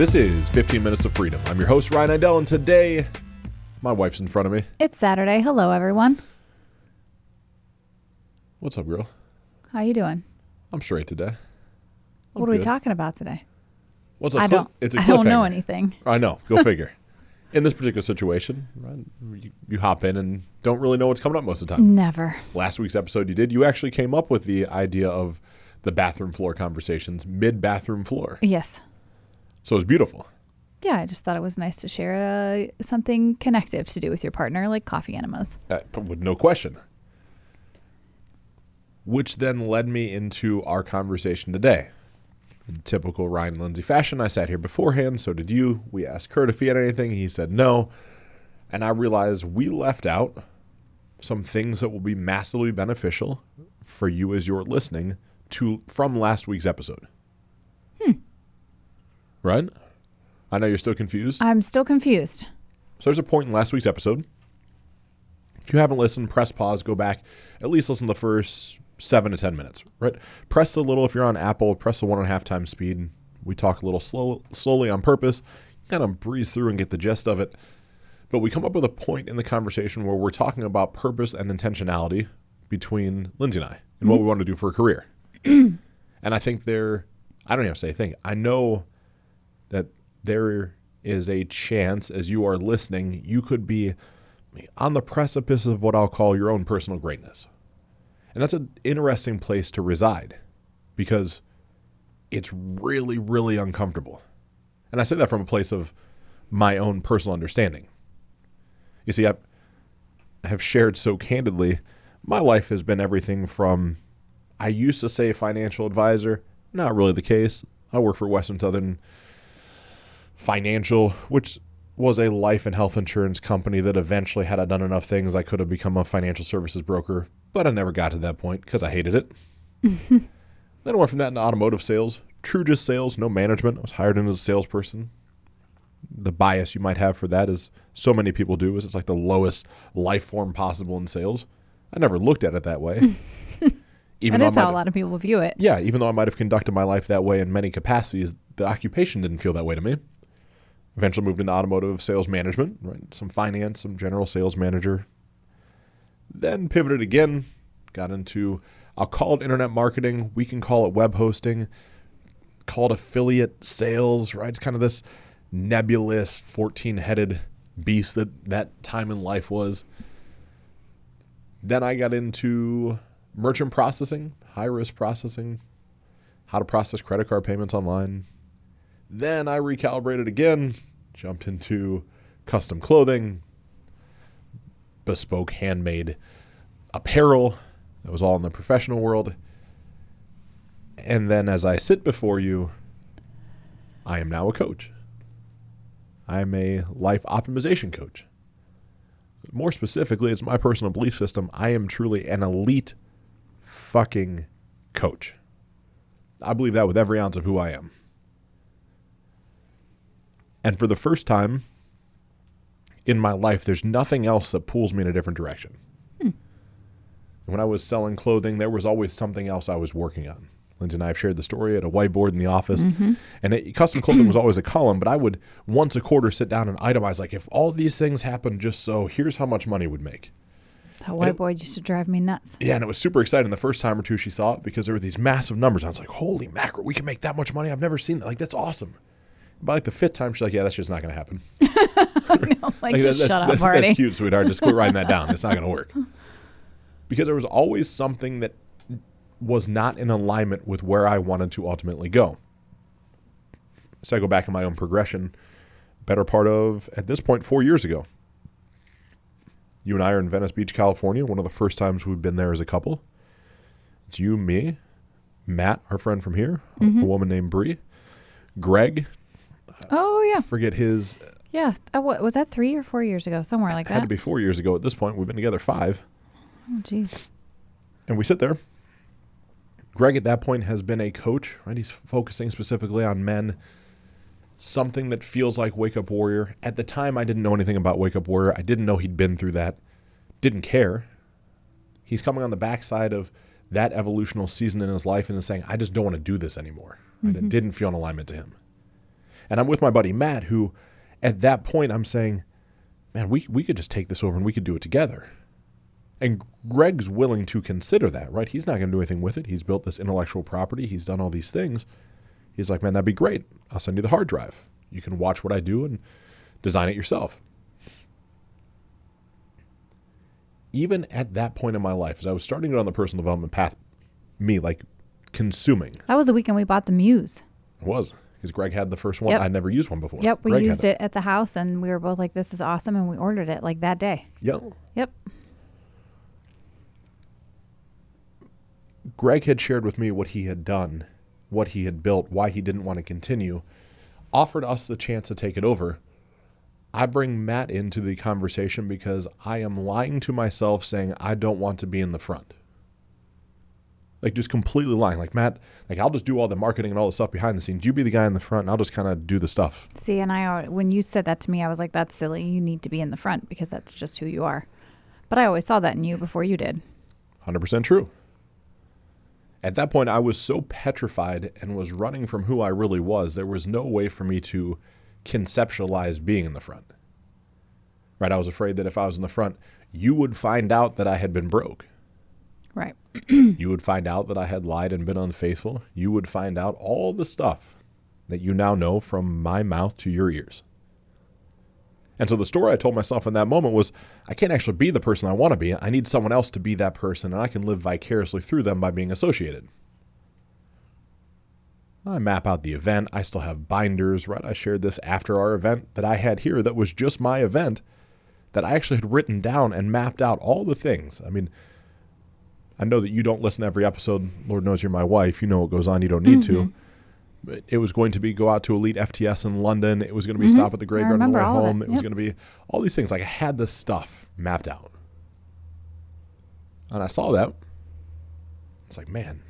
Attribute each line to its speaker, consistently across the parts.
Speaker 1: This is 15 Minutes of Freedom. I'm your host, Ryan Idell, and today my wife's in front of me.
Speaker 2: It's Saturday. Hello, everyone.
Speaker 1: What's up, girl?
Speaker 2: How you doing?
Speaker 1: I'm straight today. I'm
Speaker 2: what are we
Speaker 1: good.
Speaker 2: talking about today?
Speaker 1: What's a
Speaker 2: I don't.
Speaker 1: It's a
Speaker 2: I don't know anything.
Speaker 1: I know. Go figure. in this particular situation, right, you, you hop in and don't really know what's coming up most of the time.
Speaker 2: Never.
Speaker 1: Last week's episode, you did. You actually came up with the idea of the bathroom floor conversations mid bathroom floor.
Speaker 2: Yes.
Speaker 1: So it was beautiful.
Speaker 2: Yeah, I just thought it was nice to share uh, something connective to do with your partner, like coffee enemas.
Speaker 1: Uh, with no question. Which then led me into our conversation today. In typical Ryan Lindsay fashion, I sat here beforehand, so did you. We asked Kurt if he had anything. He said no. And I realized we left out some things that will be massively beneficial for you as you're listening to from last week's episode. Right? I know you're still confused.
Speaker 2: I'm still confused.
Speaker 1: So there's a point in last week's episode. If you haven't listened, press pause, go back, at least listen to the first seven to ten minutes. Right? Press a little if you're on Apple, press the one and a half times speed. We talk a little slow, slowly on purpose, kind of breeze through and get the gist of it. But we come up with a point in the conversation where we're talking about purpose and intentionality between Lindsay and I and what mm-hmm. we want to do for a career. and I think there, I don't even have to say a thing. I know that there is a chance as you are listening, you could be on the precipice of what I'll call your own personal greatness. And that's an interesting place to reside because it's really, really uncomfortable. And I say that from a place of my own personal understanding. You see, I have shared so candidly, my life has been everything from I used to say financial advisor, not really the case. I work for Western Southern Financial, which was a life and health insurance company that eventually, had I done enough things, I could have become a financial services broker, but I never got to that point because I hated it. then I went from that into automotive sales, true just sales, no management. I was hired in as a salesperson. The bias you might have for that is so many people do is it's like the lowest life form possible in sales. I never looked at it that way. Even
Speaker 2: That is how a lot of people view it.
Speaker 1: yeah, even though I might have conducted my life that way in many capacities, the occupation didn't feel that way to me. Eventually moved into automotive sales management, right? Some finance, some general sales manager. Then pivoted again, got into I'll call it internet marketing, we can call it web hosting, call it affiliate sales, right? It's kind of this nebulous 14-headed beast that that time in life was. Then I got into merchant processing, high risk processing, how to process credit card payments online. Then I recalibrated again, jumped into custom clothing, bespoke handmade apparel. That was all in the professional world. And then as I sit before you, I am now a coach. I am a life optimization coach. More specifically, it's my personal belief system. I am truly an elite fucking coach. I believe that with every ounce of who I am. And for the first time in my life, there's nothing else that pulls me in a different direction. Hmm. When I was selling clothing, there was always something else I was working on. Lindsay and I have shared the story at a whiteboard in the office. Mm-hmm. And it, custom clothing was always a column, but I would once a quarter sit down and itemize like, if all these things happened just so, here's how much money would make.
Speaker 2: That whiteboard used to drive me nuts.
Speaker 1: Yeah, and it was super exciting the first time or two she saw it because there were these massive numbers. I was like, holy mackerel, we can make that much money. I've never seen that. Like, that's awesome. By like the fifth time, she's like, yeah, that's just not going to happen.
Speaker 2: like,
Speaker 1: Like,
Speaker 2: just
Speaker 1: that-
Speaker 2: shut up
Speaker 1: that's,
Speaker 2: already.
Speaker 1: That's cute, sweetheart. Just quit writing that down. It's not going to work. Because there was always something that was not in alignment with where I wanted to ultimately go. So I go back in my own progression, better part of, at this point, four years ago. You and I are in Venice Beach, California. One of the first times we've been there as a couple. It's you, me, Matt, our friend from here,
Speaker 2: Mm-hmm.
Speaker 1: a woman named Bree, Greg,
Speaker 2: Oh yeah,
Speaker 1: forget his,
Speaker 2: yeah. Uh, what was that? Three or four years ago, somewhere like that.
Speaker 1: It had to be four years ago at this point. We've been together five.
Speaker 2: Oh jeez.
Speaker 1: And we sit there. Greg at that point has been a coach, right? He's focusing specifically on men. Something that feels like Wake Up Warrior. At the time, I didn't know anything about Wake Up Warrior. I didn't know he'd been through that. Didn't care. He's coming on the backside of that evolutional season in his life and is saying, I just don't want to do this anymore. Right? It didn't feel in alignment to him. And I'm with my buddy Matt, who at that point I'm saying, man, we, we could just take this over and we could do it together. And Greg's willing to consider that, right? He's not going to do anything with it. He's built this intellectual property, he's done all these things. He's like, man, that'd be great. I'll send you the hard drive. You can watch what I do and design it yourself. Even at that point in my life, as I was starting it on the personal development path, me like consuming.
Speaker 2: That was the weekend we bought the Muse.
Speaker 1: It was because Greg had the first one.
Speaker 2: Yep.
Speaker 1: I'd never used one before.
Speaker 2: Yep, we
Speaker 1: Greg
Speaker 2: used it at the house and we were both like, this is awesome. And we ordered it like that day.
Speaker 1: Yep.
Speaker 2: Yep.
Speaker 1: Greg had shared with me what he had done, what he had built, why he didn't want to continue, offered us the chance to take it over. I bring Matt into the conversation because I am lying to myself saying I don't want to be in the front. Like just completely lying. Like Matt, like I'll just do all the marketing and all the stuff behind the scenes. You be the guy in the front and I'll just kind of do the stuff.
Speaker 2: See, and I, when you said that to me, I was like, that's silly. You need to be in the front because that's just who you are. But I always saw that in you before you did.
Speaker 1: 100% true. At that point, I was so petrified and was running from who I really was, there was no way for me to conceptualize being in the front. Right? I was afraid that if I was in the front, you would find out that I had been broke.
Speaker 2: Right.
Speaker 1: You would find out that I had lied and been unfaithful. You would find out all the stuff that you now know from my mouth to your ears. And so the story I told myself in that moment was I can't actually be the person I want to be. I need someone else to be that person, and I can live vicariously through them by being associated. I map out the event. I still have binders, right? I shared this after our event that I had here that was just my event that I actually had written down and mapped out all the things. I mean, I know that you don't listen to every episode. Lord knows you're my wife. You know what goes on. You don't need to. Mm-hmm. But it was going to be go out to Elite FTS in London. It was going to be mm-hmm. stop at the graveyard on the way
Speaker 2: remember all of
Speaker 1: home.
Speaker 2: it.
Speaker 1: It was
Speaker 2: Yep.
Speaker 1: going to be all these things. Like I had this stuff mapped out. And I saw that. It's like, man,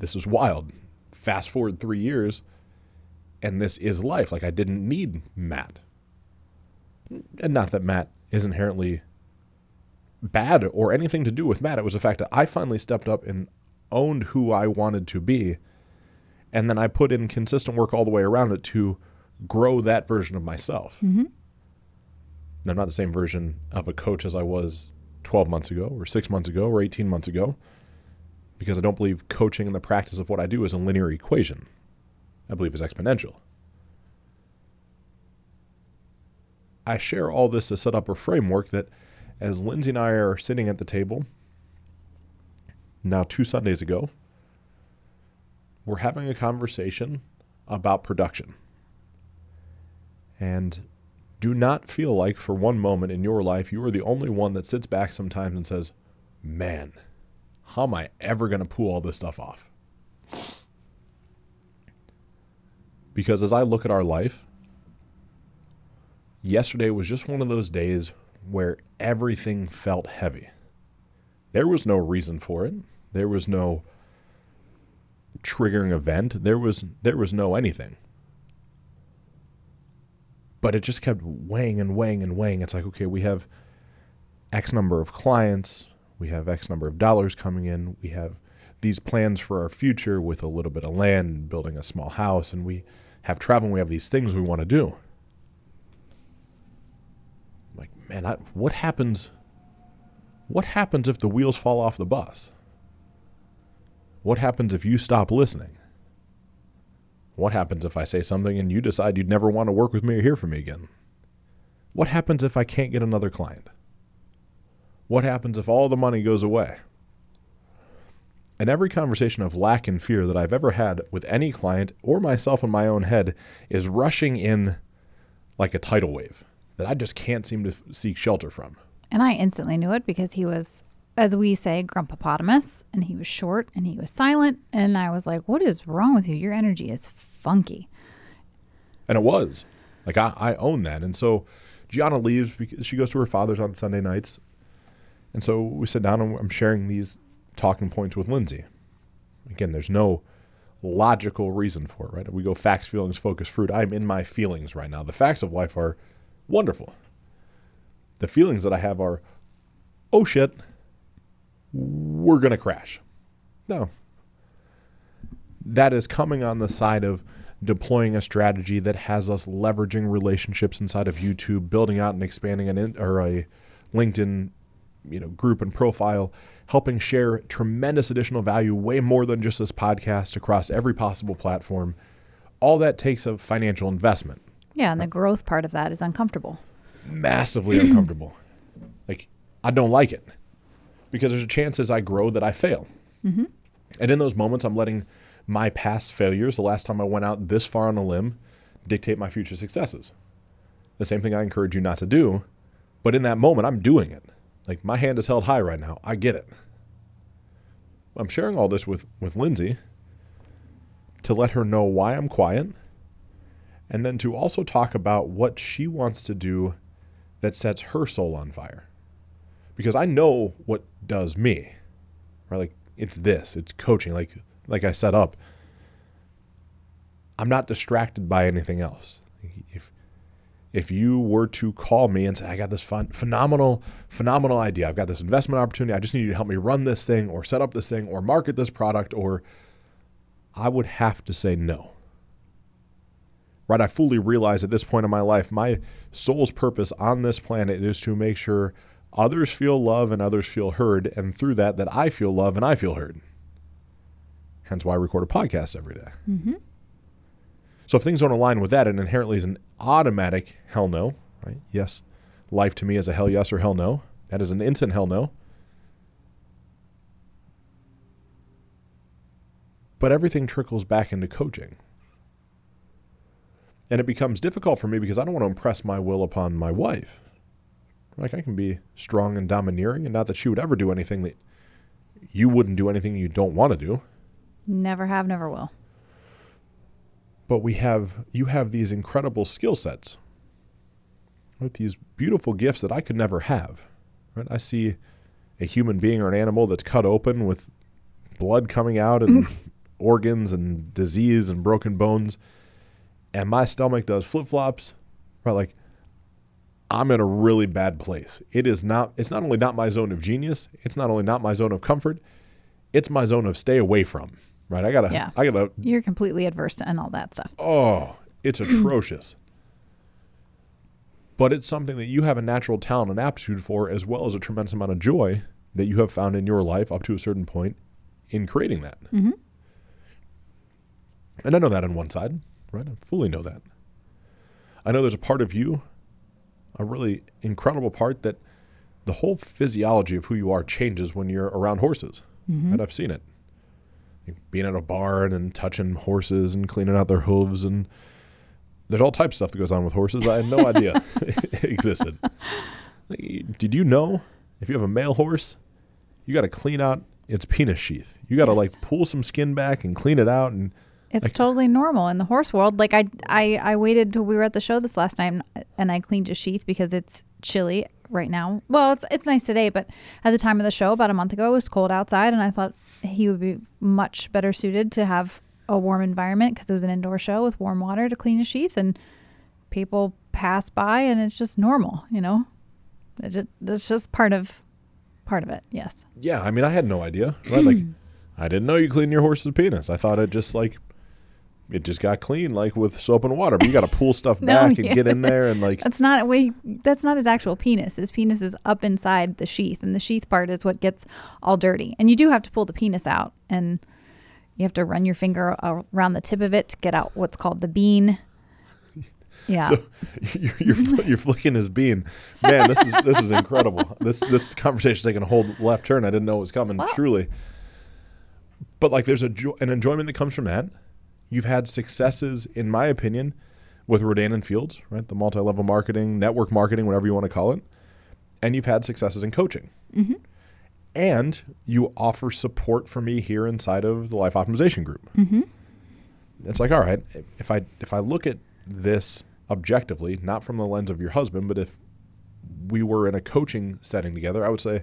Speaker 1: this is wild. Fast forward three years, and this is life. Like I didn't need Matt. And not that Matt is inherently bad or anything to do with Matt. It was the fact that I finally stepped up and owned who I wanted to be. And then I put in consistent work all the way around it to grow that version of myself. Mm-hmm. I'm not the same version of a coach as I was 12 months ago, or six months ago, or 18 months ago, because I don't believe coaching and the practice of what I do is a linear equation. I believe is exponential. I share all this to set up a framework that as Lindsay and I are sitting at the table, now two Sundays ago, we're having a conversation about production. And do not feel like for one moment in your life you are the only one that sits back sometimes and says, Man, how am I ever going to pull all this stuff off? Because as I look at our life, yesterday was just one of those days where everything felt heavy. There was no reason for it. There was no triggering event. There was there was no anything. But it just kept weighing and weighing and weighing. It's like, okay, we have X number of clients, we have X number of dollars coming in, we have these plans for our future with a little bit of land, building a small house, and we have travel, and we have these things we want to do. Like, man, I, what happens? What happens if the wheels fall off the bus? What happens if you stop listening? What happens if I say something and you decide you'd never want to work with me or hear from me again? What happens if I can't get another client? What happens if all the money goes away? And every conversation of lack and fear that I've ever had with any client or myself in my own head is rushing in like a tidal wave that I just can't seem to f- seek shelter from.
Speaker 2: And I instantly knew it because he was, as we say, grumpopotamus, and he was short and he was silent. And I was like, "What is wrong with you? Your energy is funky."
Speaker 1: And it was. Like I, I own that. And so Gianna leaves because she goes to her father's on Sunday nights. And so we sit down and I'm sharing these talking points with Lindsay. Again, there's no logical reason for it, right? We go facts, feelings, focus, fruit. I'm in my feelings right now. The facts of life are wonderful. The feelings that I have are, oh shit, we're going to crash. No. That is coming on the side of deploying a strategy that has us leveraging relationships inside of YouTube, building out and expanding an in, or a LinkedIn, you know, group and profile, helping share tremendous additional value, way more than just this podcast across every possible platform. All that takes a financial investment.
Speaker 2: Yeah, and the growth part of that is uncomfortable.
Speaker 1: Massively uncomfortable. Like I don't like it because there's a chance as I grow that I fail.
Speaker 2: Mm-hmm.
Speaker 1: And in those moments, I'm letting my past failures, the last time I went out this far on a limb, dictate my future successes. The same thing I encourage you not to do, but in that moment, I'm doing it. Like my hand is held high right now. I get it. I'm sharing all this with, with Lindsay to let her know why I'm quiet and then to also talk about what she wants to do that sets her soul on fire. Because I know what does me, right? Like it's this, it's coaching. Like like I set up, I'm not distracted by anything else. If if you were to call me and say, I got this fun, phenomenal, phenomenal idea. I've got this investment opportunity. I just need you to help me run this thing or set up this thing or market this product, or I would have to say no. Right? I fully realize at this point in my life, my soul's purpose on this planet is to make sure others feel love and others feel heard, and through that, that I feel love and I feel heard. Hence why I record a podcast every day.
Speaker 2: Mm-hmm.
Speaker 1: So if things don't align with that, it inherently is an automatic hell no. Right? Yes, life to me is a hell yes or hell no. That is an instant hell no. But everything trickles back into coaching. And it becomes difficult for me because I don't want to impress my will upon my wife. Like I can be strong and domineering, and not that she would ever do anything that you wouldn't do anything you don't want to do.
Speaker 2: Never have, never will.
Speaker 1: But we have you have these incredible skill sets. Right? These beautiful gifts that I could never have. Right? I see a human being or an animal that's cut open with blood coming out and organs and disease and broken bones and my stomach does flip-flops right like I'm in a really bad place. It is not it's not only not my zone of genius, it's not only not my zone of comfort, it's my zone of stay away from. Right? I got to
Speaker 2: Yeah.
Speaker 1: I got to
Speaker 2: You're completely adverse to and all that stuff.
Speaker 1: Oh, it's atrocious. But it's something that you have a natural talent and aptitude for, as well as a tremendous amount of joy that you have found in your life up to a certain point in creating that.
Speaker 2: Mhm.
Speaker 1: And I know that on one side, right? I fully know that. I know there's a part of you, a really incredible part, that the whole physiology of who you are changes when you're around horses. Mm-hmm. And I've seen it. Being at a barn and touching horses and cleaning out their hooves and there's all types of stuff that goes on with horses. I had no idea it existed. Did you know if you have a male horse, you got to clean out its penis sheath. You got to
Speaker 2: Yes.
Speaker 1: like pull some skin back and clean it out and
Speaker 2: It's totally normal in the horse world. Like I, I, I waited till we were at the show this last time, and I cleaned his sheath because it's chilly right now. Well, it's it's nice today, but at the time of the show, about a month ago, it was cold outside, and I thought he would be much better suited to have a warm environment because it was an indoor show with warm water to clean his sheath, and people pass by, and it's just normal, you know. It's just, it's just part of part of it. Yes.
Speaker 1: yeah, I mean, I had no idea, right? Like, I didn't know you clean your horse's penis. I thought it just like it just got clean, like with soap and water. But you got to pull stuff
Speaker 2: No,
Speaker 1: back and
Speaker 2: yeah.
Speaker 1: get in there and like
Speaker 2: That's not we. That's not his actual penis. His penis is up inside the sheath, and the sheath part is what gets all dirty. And you do have to pull the penis out, and you have to run your finger around the tip of it to get out what's called the bean. Yeah,
Speaker 1: So you're you're, fl- you're flicking his bean, man. This is this is incredible. This this conversation's taking a whole left turn. I didn't know it was coming. Truly, but like there's a jo- an enjoyment that comes from that. You've had successes, in my opinion, with Rodan and Fields, right? The multi-level marketing, network marketing, whatever you want to call it, and you've had successes in coaching. Mm-hmm. And you offer support for me here inside of the Life Optimization Group. Mm-hmm. It's like all right if i if i look at this objectively not from the lens of your husband but if we were in a coaching setting together i would say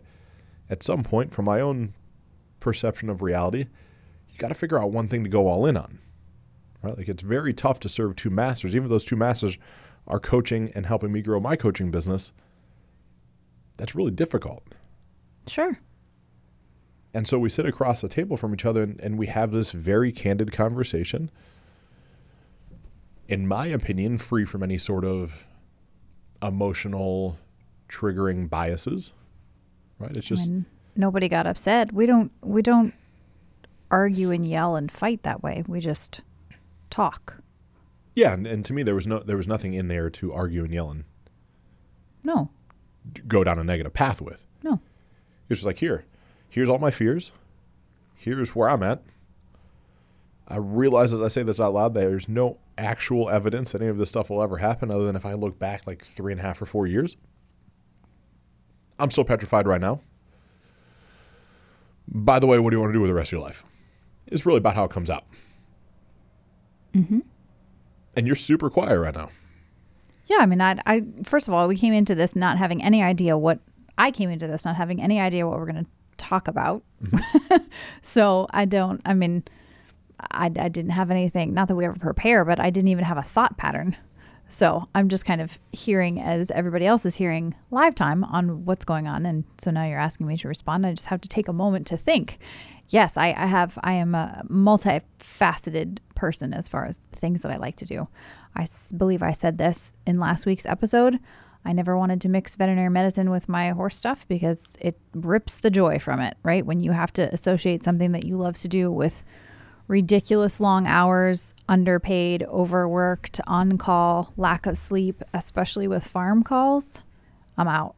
Speaker 1: at some point from my own perception of reality you got to figure out one thing to go all in on right like it's very tough to serve two masters even if those two masters are coaching and helping me grow my coaching business that's really difficult
Speaker 2: sure.
Speaker 1: and so we sit across the table from each other and, and we have this very candid conversation in my opinion, free from any sort of emotional triggering biases. Right? It's just
Speaker 2: nobody got upset. We don't we don't argue and yell and fight that way. We just talk.
Speaker 1: yeah, and, and to me there was no there was nothing in there to argue and yell and
Speaker 2: No.
Speaker 1: go down a negative path with.
Speaker 2: No.
Speaker 1: It's just like here, here's all my fears. Here's where I'm at. I realize as I say this out loud, there's no actual evidence that any of this stuff will ever happen, other than if I look back like three and a half or four years. I'm still petrified right now. By the way, what do you want to do with the rest of your life? It's really about how it comes out. Mm-hmm. And you're super quiet right now.
Speaker 2: Yeah, I mean, I, I first of all, we came into this not having any idea what I came into this not having any idea what we're going to talk about. so I don't. I mean, I, I didn't have anything. Not that we ever prepare, but I didn't even have a thought pattern. So I'm just kind of hearing as everybody else is hearing live time on what's going on, and so now you're asking me to respond. I just have to take a moment to think. Yes, I, I have. I am a multifaceted person as far as things that I like to do. I believe I said this in last week's episode. I never wanted to mix veterinary medicine with my horse stuff because it rips the joy from it, right? When you have to associate something that you love to do with ridiculous long hours, underpaid, overworked, on call, lack of sleep, especially with farm calls, I'm out.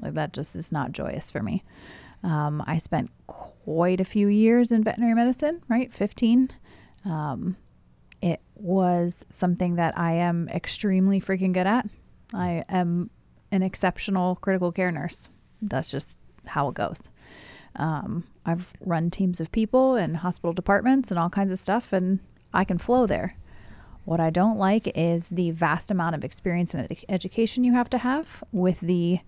Speaker 2: Like that just is not joyous for me. Um, I spent quite a few years in veterinary medicine, right? 15. Um, it was something that I am extremely freaking good at. I am an exceptional critical care nurse. That's just how it goes. Um, I've run teams of people and hospital departments and all kinds of stuff, and I can flow there. What I don't like is the vast amount of experience and ed- education you have to have with the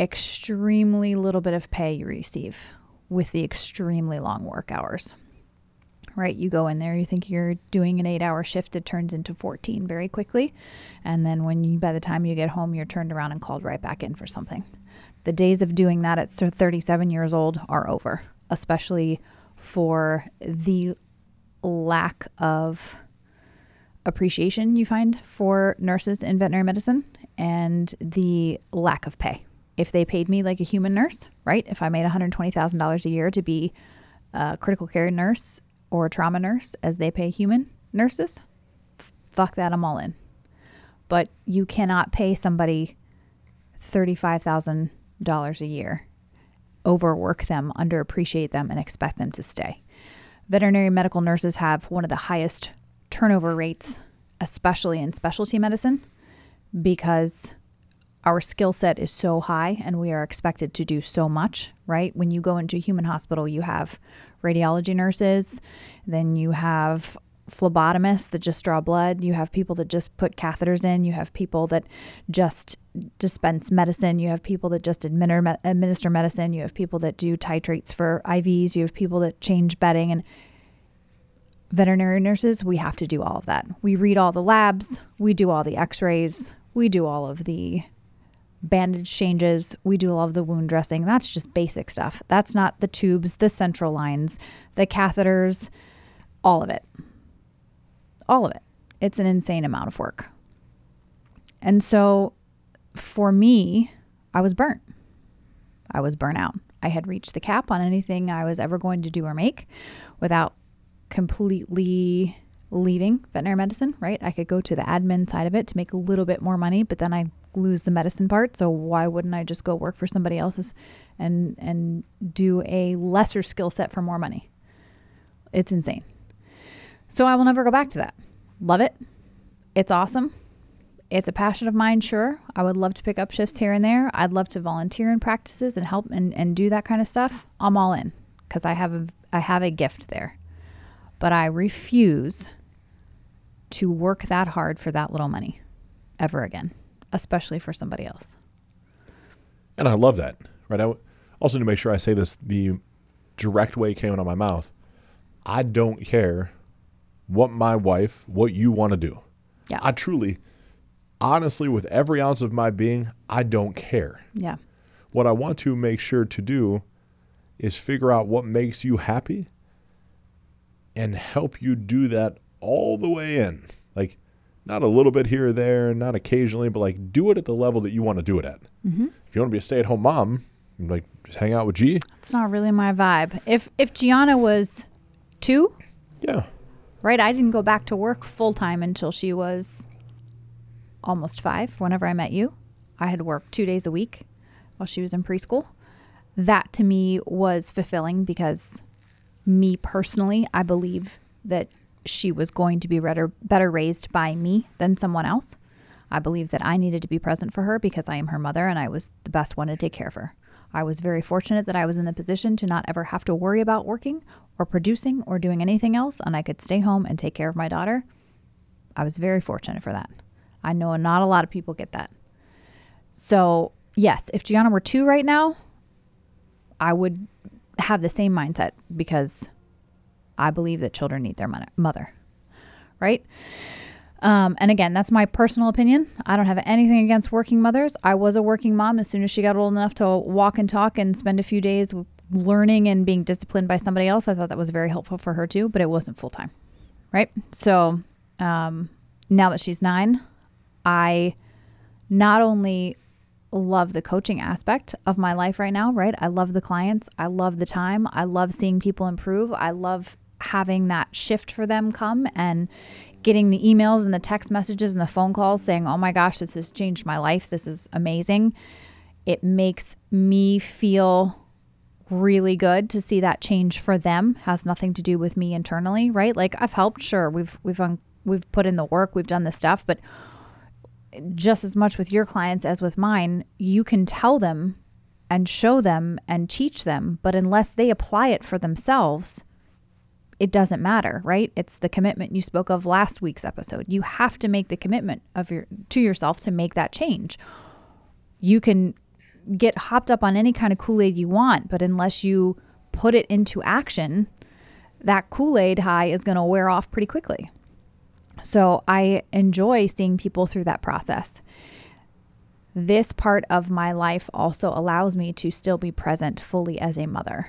Speaker 2: extremely little bit of pay you receive with the extremely long work hours. Right? You go in there, you think you're doing an eight hour shift, it turns into 14 very quickly. And then when you, by the time you get home, you're turned around and called right back in for something. The days of doing that at 37 years old are over, especially for the lack of appreciation you find for nurses in veterinary medicine and the lack of pay. If they paid me like a human nurse, right? If I made $120,000 a year to be a critical care nurse or a trauma nurse as they pay human nurses, fuck that, I'm all in. But you cannot pay somebody $35,000 a year, overwork them, underappreciate them, and expect them to stay. Veterinary medical nurses have one of the highest turnover rates, especially in specialty medicine, because our skill set is so high and we are expected to do so much, right? When you go into a human hospital, you have radiology nurses, then you have phlebotomists that just draw blood, you have people that just put catheters in, you have people that just dispense medicine, you have people that just administer, administer medicine, you have people that do titrates for IVs, you have people that change bedding and veterinary nurses, we have to do all of that. We read all the labs, we do all the x-rays, we do all of the bandage changes, we do all of the wound dressing. That's just basic stuff. That's not the tubes, the central lines, the catheters, all of it. All of it. It's an insane amount of work. And so for me, I was burnt. I was burnt out. I had reached the cap on anything I was ever going to do or make without completely leaving veterinary medicine, right? I could go to the admin side of it to make a little bit more money, but then I lose the medicine part. So why wouldn't I just go work for somebody else's and and do a lesser skill set for more money? It's insane. So I will never go back to that. Love it. It's awesome. It's a passion of mine, sure. I would love to pick up shifts here and there. I'd love to volunteer in practices and help and, and do that kind of stuff. I'm all in because I have a I have a gift there. But I refuse to work that hard for that little money ever again, especially for somebody else.
Speaker 1: And I love that. Right. I also need to make sure I say this the direct way it came out of my mouth. I don't care what my wife, what you want to do.
Speaker 2: Yeah.
Speaker 1: I truly, honestly, with every ounce of my being, I don't care.
Speaker 2: Yeah.
Speaker 1: What I want to make sure to do is figure out what makes you happy and help you do that all the way in. Like, not a little bit here or there, not occasionally, but like do it at the level that you want to do it at.
Speaker 2: Mm-hmm.
Speaker 1: If you want to be a stay at home mom, like just hang out with G.
Speaker 2: It's not really my vibe. If if Gianna was two,
Speaker 1: Yeah.
Speaker 2: right? I didn't go back to work full time until she was almost five. Whenever I met you, I had worked two days a week while she was in preschool. That to me was fulfilling because me personally, I believe that she was going to be better, better raised by me than someone else. I believe that I needed to be present for her because I am her mother and I was the best one to take care of her. I was very fortunate that I was in the position to not ever have to worry about working or producing or doing anything else, and I could stay home and take care of my daughter. I was very fortunate for that. I know not a lot of people get that. So, yes, if Gianna were two right now, I would have the same mindset because I believe that children need their mother, right? Um, and again, that's my personal opinion. I don't have anything against working mothers. I was a working mom as soon as she got old enough to walk and talk and spend a few days learning and being disciplined by somebody else. I thought that was very helpful for her too, but it wasn't full time, right? So um, now that she's nine, I not only love the coaching aspect of my life right now, right? I love the clients. I love the time. I love seeing people improve. I love having that shift for them come and getting the emails and the text messages and the phone calls saying, oh my gosh, this has changed my life. This is amazing. It makes me feel really good to see that change for them has nothing to do with me internally right like i've helped sure we've we've un- we've put in the work we've done the stuff but just as much with your clients as with mine you can tell them and show them and teach them but unless they apply it for themselves it doesn't matter right it's the commitment you spoke of last week's episode you have to make the commitment of your to yourself to make that change you can get hopped up on any kind of Kool-Aid you want, but unless you put it into action, that Kool-Aid high is going to wear off pretty quickly. So I enjoy seeing people through that process. This part of my life also allows me to still be present fully as a mother.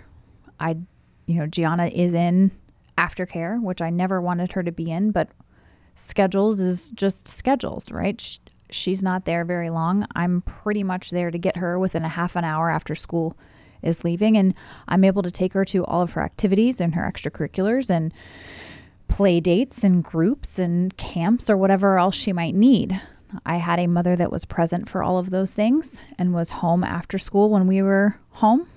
Speaker 2: I, you know, Gianna is in aftercare, which I never wanted her to be in, but schedules is just schedules, right? she's not there very long. I'm pretty much there to get her within a half an hour after school is leaving. And I'm able to take her to all of her activities and her extracurriculars and play dates and groups and camps or whatever else she might need. I had a mother that was present for all of those things and was home after school when we were home.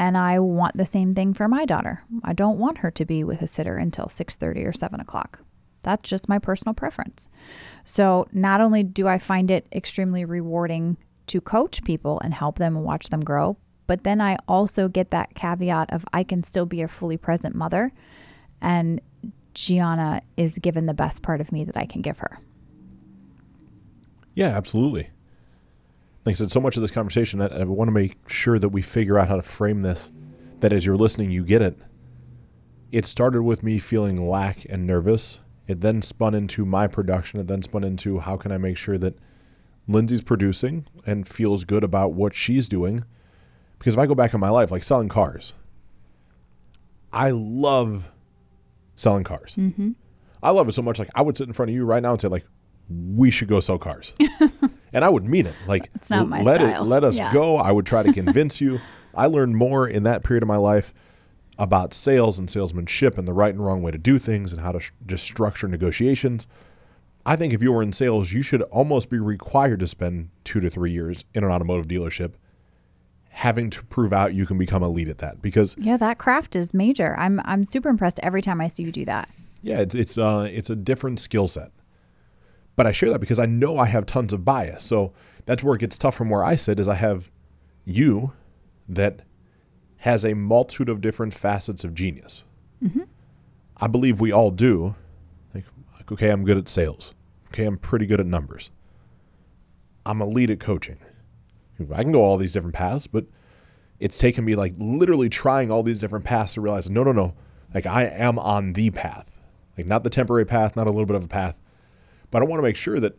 Speaker 2: And I want the same thing for my daughter. I don't want her to be with a sitter until 6:30 or 7 o'clock. That's just my personal preference. So, not only do I find it extremely rewarding to coach people and help them and watch them grow, but then I also get that caveat of I can still be a fully present mother and Gianna is given the best part of me that I can give her.
Speaker 1: Yeah, absolutely. Like I said, so much of this conversation, I, I want to make sure that we figure out how to frame this, that as you're listening, you get it. It started with me feeling lack and nervous it then spun into my production. It then spun into how can I make sure that Lindsay's producing and feels good about what she's doing. Because if I go back in my life, like selling cars, I love selling cars.
Speaker 2: Mm-hmm.
Speaker 1: I love it so much. Like I would sit in front of you right now and say, like, we should go sell cars, and I would mean it. Like,
Speaker 2: it's not my
Speaker 1: let
Speaker 2: style.
Speaker 1: it, let us
Speaker 2: Yeah.
Speaker 1: go. I would try to convince you. I learned more in that period of my life about sales and salesmanship and the right and wrong way to do things and how to sh- just structure negotiations. I think if you were in sales, you should almost be required to spend two to three years in an automotive dealership having to prove out you can become a lead at that because
Speaker 2: Yeah, that craft is major. I'm I'm super impressed every time I see you do that.
Speaker 1: yeah it's it's, uh, it's a different skill set but i share that because i know i have tons of bias so that's where it gets tough from where i sit is i have you that has a multitude of different facets of genius. Mm-hmm. I believe we all do. Like, like, okay, I'm good at sales. Okay, I'm pretty good at numbers. I'm a lead at coaching. I can go all these different paths, but it's taken me like literally trying all these different paths to realize no, no, no. Like I am on the path. Like not the temporary path, not a little bit of a path. But I want to make sure that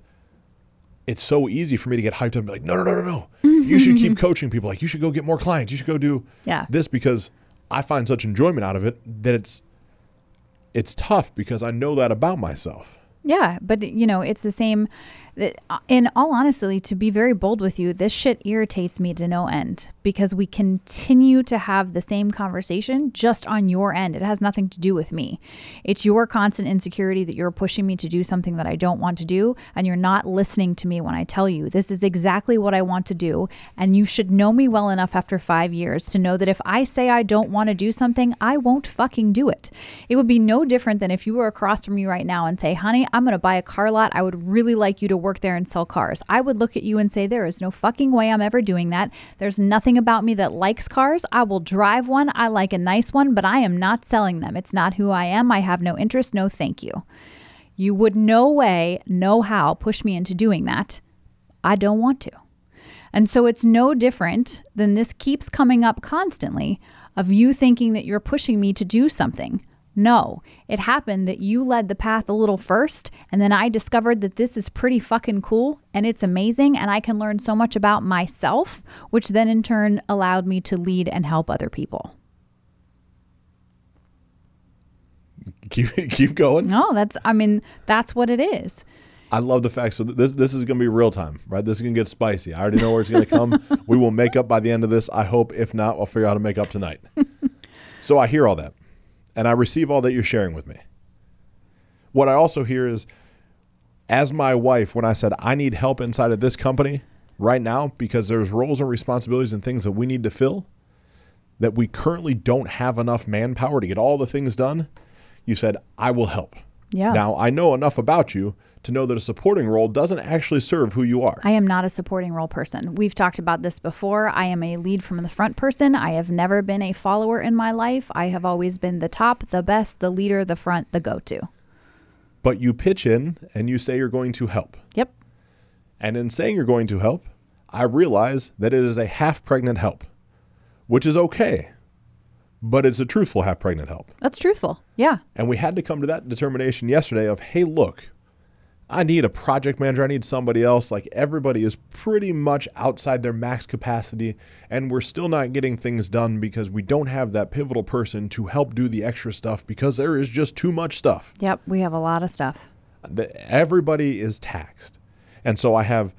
Speaker 1: it's so easy for me to get hyped up and be like, no, no, no, no, no. You should keep coaching people. Like you should go get more clients. You should go do
Speaker 2: Yeah.
Speaker 1: this because I find such enjoyment out of it that it's it's tough because I know that about myself.
Speaker 2: Yeah, but you know, it's the same. Uh, in all honesty, to be very bold with you, this shit irritates me to no end because we continue to have the same conversation just on your end. It has nothing to do with me. It's your constant insecurity that you're pushing me to do something that I don't want to do, and you're not listening to me when I tell you this is exactly what I want to do. And you should know me well enough after five years to know that if I say I don't want to do something, I won't fucking do it. It would be no different than if you were across from me right now and say, honey, I'm going to buy a car lot. I would really like you to work there and sell cars. I would look at you and say, There is no fucking way I'm ever doing that. There's nothing about me that likes cars. I will drive one. I like a nice one, but I am not selling them. It's not who I am. I have no interest. No, thank you. You would no way, no how push me into doing that. I don't want to. And so it's no different than this keeps coming up constantly of you thinking that you're pushing me to do something. No, it happened that you led the path a little first, and then I discovered that this is pretty fucking cool and it's amazing, and I can learn so much about myself, which then in turn allowed me to lead and help other people.
Speaker 1: Keep keep going.
Speaker 2: No, that's I mean that's what it is.
Speaker 1: I love the fact. So this this is going to be real time, right? This is going to get spicy. I already know where it's going to come. we will make up by the end of this. I hope. If not, I'll figure out how to make up tonight. so I hear all that and I receive all that you're sharing with me. What I also hear is, as my wife, when I said I need help inside of this company right now because there's roles and responsibilities and things that we need to fill that we currently don't have enough manpower to get all the things done, you said, I will help.
Speaker 2: Yeah.
Speaker 1: Now, I know enough about you to know that a supporting role doesn't actually serve who you are.
Speaker 2: I am not a supporting role person. We've talked about this before. I am a lead from the front person. I have never been a follower in my life. I have always been the top, the best, the leader, the front, the go to.
Speaker 1: But you pitch in and you say you're going to help.
Speaker 2: Yep.
Speaker 1: And in saying you're going to help, I realize that it is a half pregnant help, which is okay but it's a truthful half pregnant help.
Speaker 2: That's truthful. Yeah.
Speaker 1: And we had to come to that determination yesterday of, hey, look, I need a project manager. I need somebody else. Like everybody is pretty much outside their max capacity, and we're still not getting things done because we don't have that pivotal person to help do the extra stuff because there is just too much stuff.
Speaker 2: Yep, we have a lot of stuff.
Speaker 1: Everybody is taxed. And so I have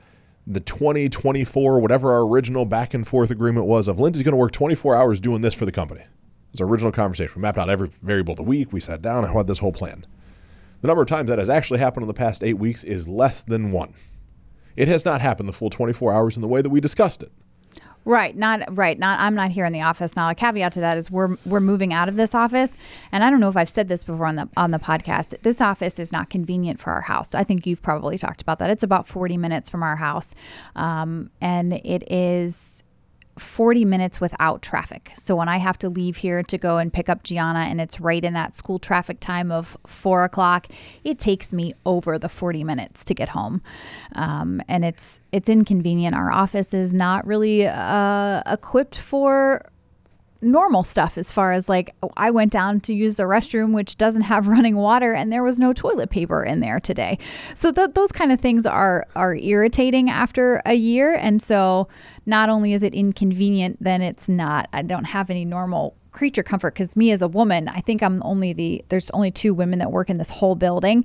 Speaker 1: the 20, 24, whatever our original back and forth agreement was of Lindsay's going to work 24 hours doing this for the company. It was our original conversation. We mapped out every variable of the week. We sat down and had this whole plan. The number of times that has actually happened in the past eight weeks is less than one. It has not happened the full 24 hours in the way that we discussed it.
Speaker 2: Right, not right. Not I'm not here in the office now. A caveat to that is we're we're moving out of this office, and I don't know if I've said this before on the on the podcast. This office is not convenient for our house. I think you've probably talked about that. It's about 40 minutes from our house, um, and it is 40 minutes without traffic. So when I have to leave here to go and pick up Gianna and it's right in that school traffic time of four o'clock, it takes me over the 40 minutes to get home. Um, and it's, it's inconvenient. Our office is not really uh, equipped for normal stuff as far as like I went down to use the restroom which doesn't have running water and there was no toilet paper in there today. So th- those kind of things are are irritating after a year and so not only is it inconvenient then it's not I don't have any normal creature comfort because me as a woman I think I'm only the there's only two women that work in this whole building.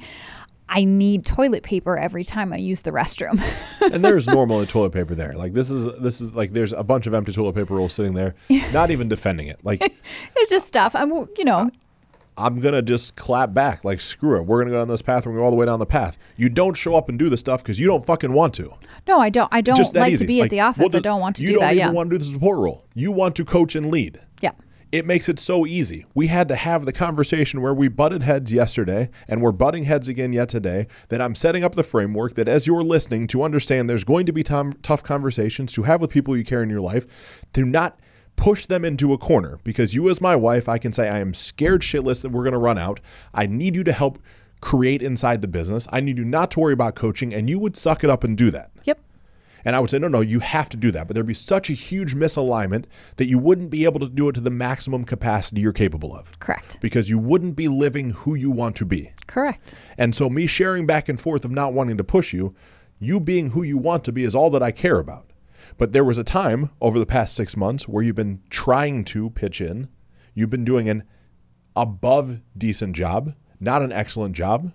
Speaker 2: I need toilet paper every time I use the restroom.
Speaker 1: and there's normal toilet paper there. Like this is this is like there's a bunch of empty toilet paper rolls sitting there, not even defending it. Like
Speaker 2: it's just stuff. I'm you know.
Speaker 1: I'm gonna just clap back. Like screw it. We're gonna go down this path. We're gonna go all the way down the path. You don't show up and do the stuff because you don't fucking want to.
Speaker 2: No, I don't. I don't like easy. to be like, at the office. Well, the, I don't want to do that.
Speaker 1: You don't
Speaker 2: even
Speaker 1: yeah. want to do the support role. You want to coach and lead. It makes it so easy. We had to have the conversation where we butted heads yesterday and we're butting heads again yet today. That I'm setting up the framework that as you're listening to understand there's going to be tom- tough conversations to have with people you care in your life, to not push them into a corner because you, as my wife, I can say, I am scared shitless that we're going to run out. I need you to help create inside the business. I need you not to worry about coaching, and you would suck it up and do that. And I would say, no, no, you have to do that. But there'd be such a huge misalignment that you wouldn't be able to do it to the maximum capacity you're capable of.
Speaker 2: Correct.
Speaker 1: Because you wouldn't be living who you want to be.
Speaker 2: Correct.
Speaker 1: And so, me sharing back and forth of not wanting to push you, you being who you want to be is all that I care about. But there was a time over the past six months where you've been trying to pitch in, you've been doing an above decent job, not an excellent job,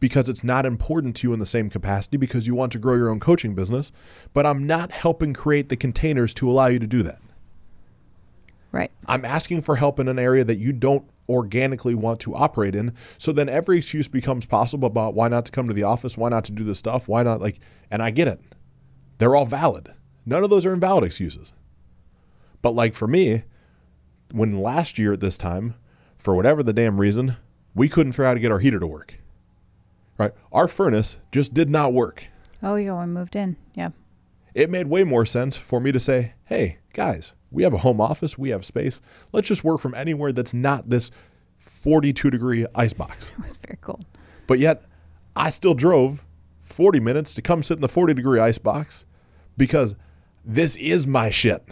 Speaker 1: because it's not important to you in the same capacity because you want to grow your own coaching business, but I'm not helping create the containers to allow you to do that.
Speaker 2: Right.
Speaker 1: I'm asking for help in an area that you don't organically want to operate in. So then every excuse becomes possible about why not to come to the office, why not to do this stuff, why not like, and I get it. They're all valid. None of those are invalid excuses. But like for me, when last year at this time, for whatever the damn reason, we couldn't figure out how to get our heater to work. Right? Our furnace just did not work.
Speaker 2: Oh, yeah, we moved in. Yeah.
Speaker 1: It made way more sense for me to say, hey, guys, we have a home office, we have space. Let's just work from anywhere that's not this 42 degree ice box.
Speaker 2: It was very cold.
Speaker 1: But yet, I still drove 40 minutes to come sit in the 40 degree ice box because this is my shit.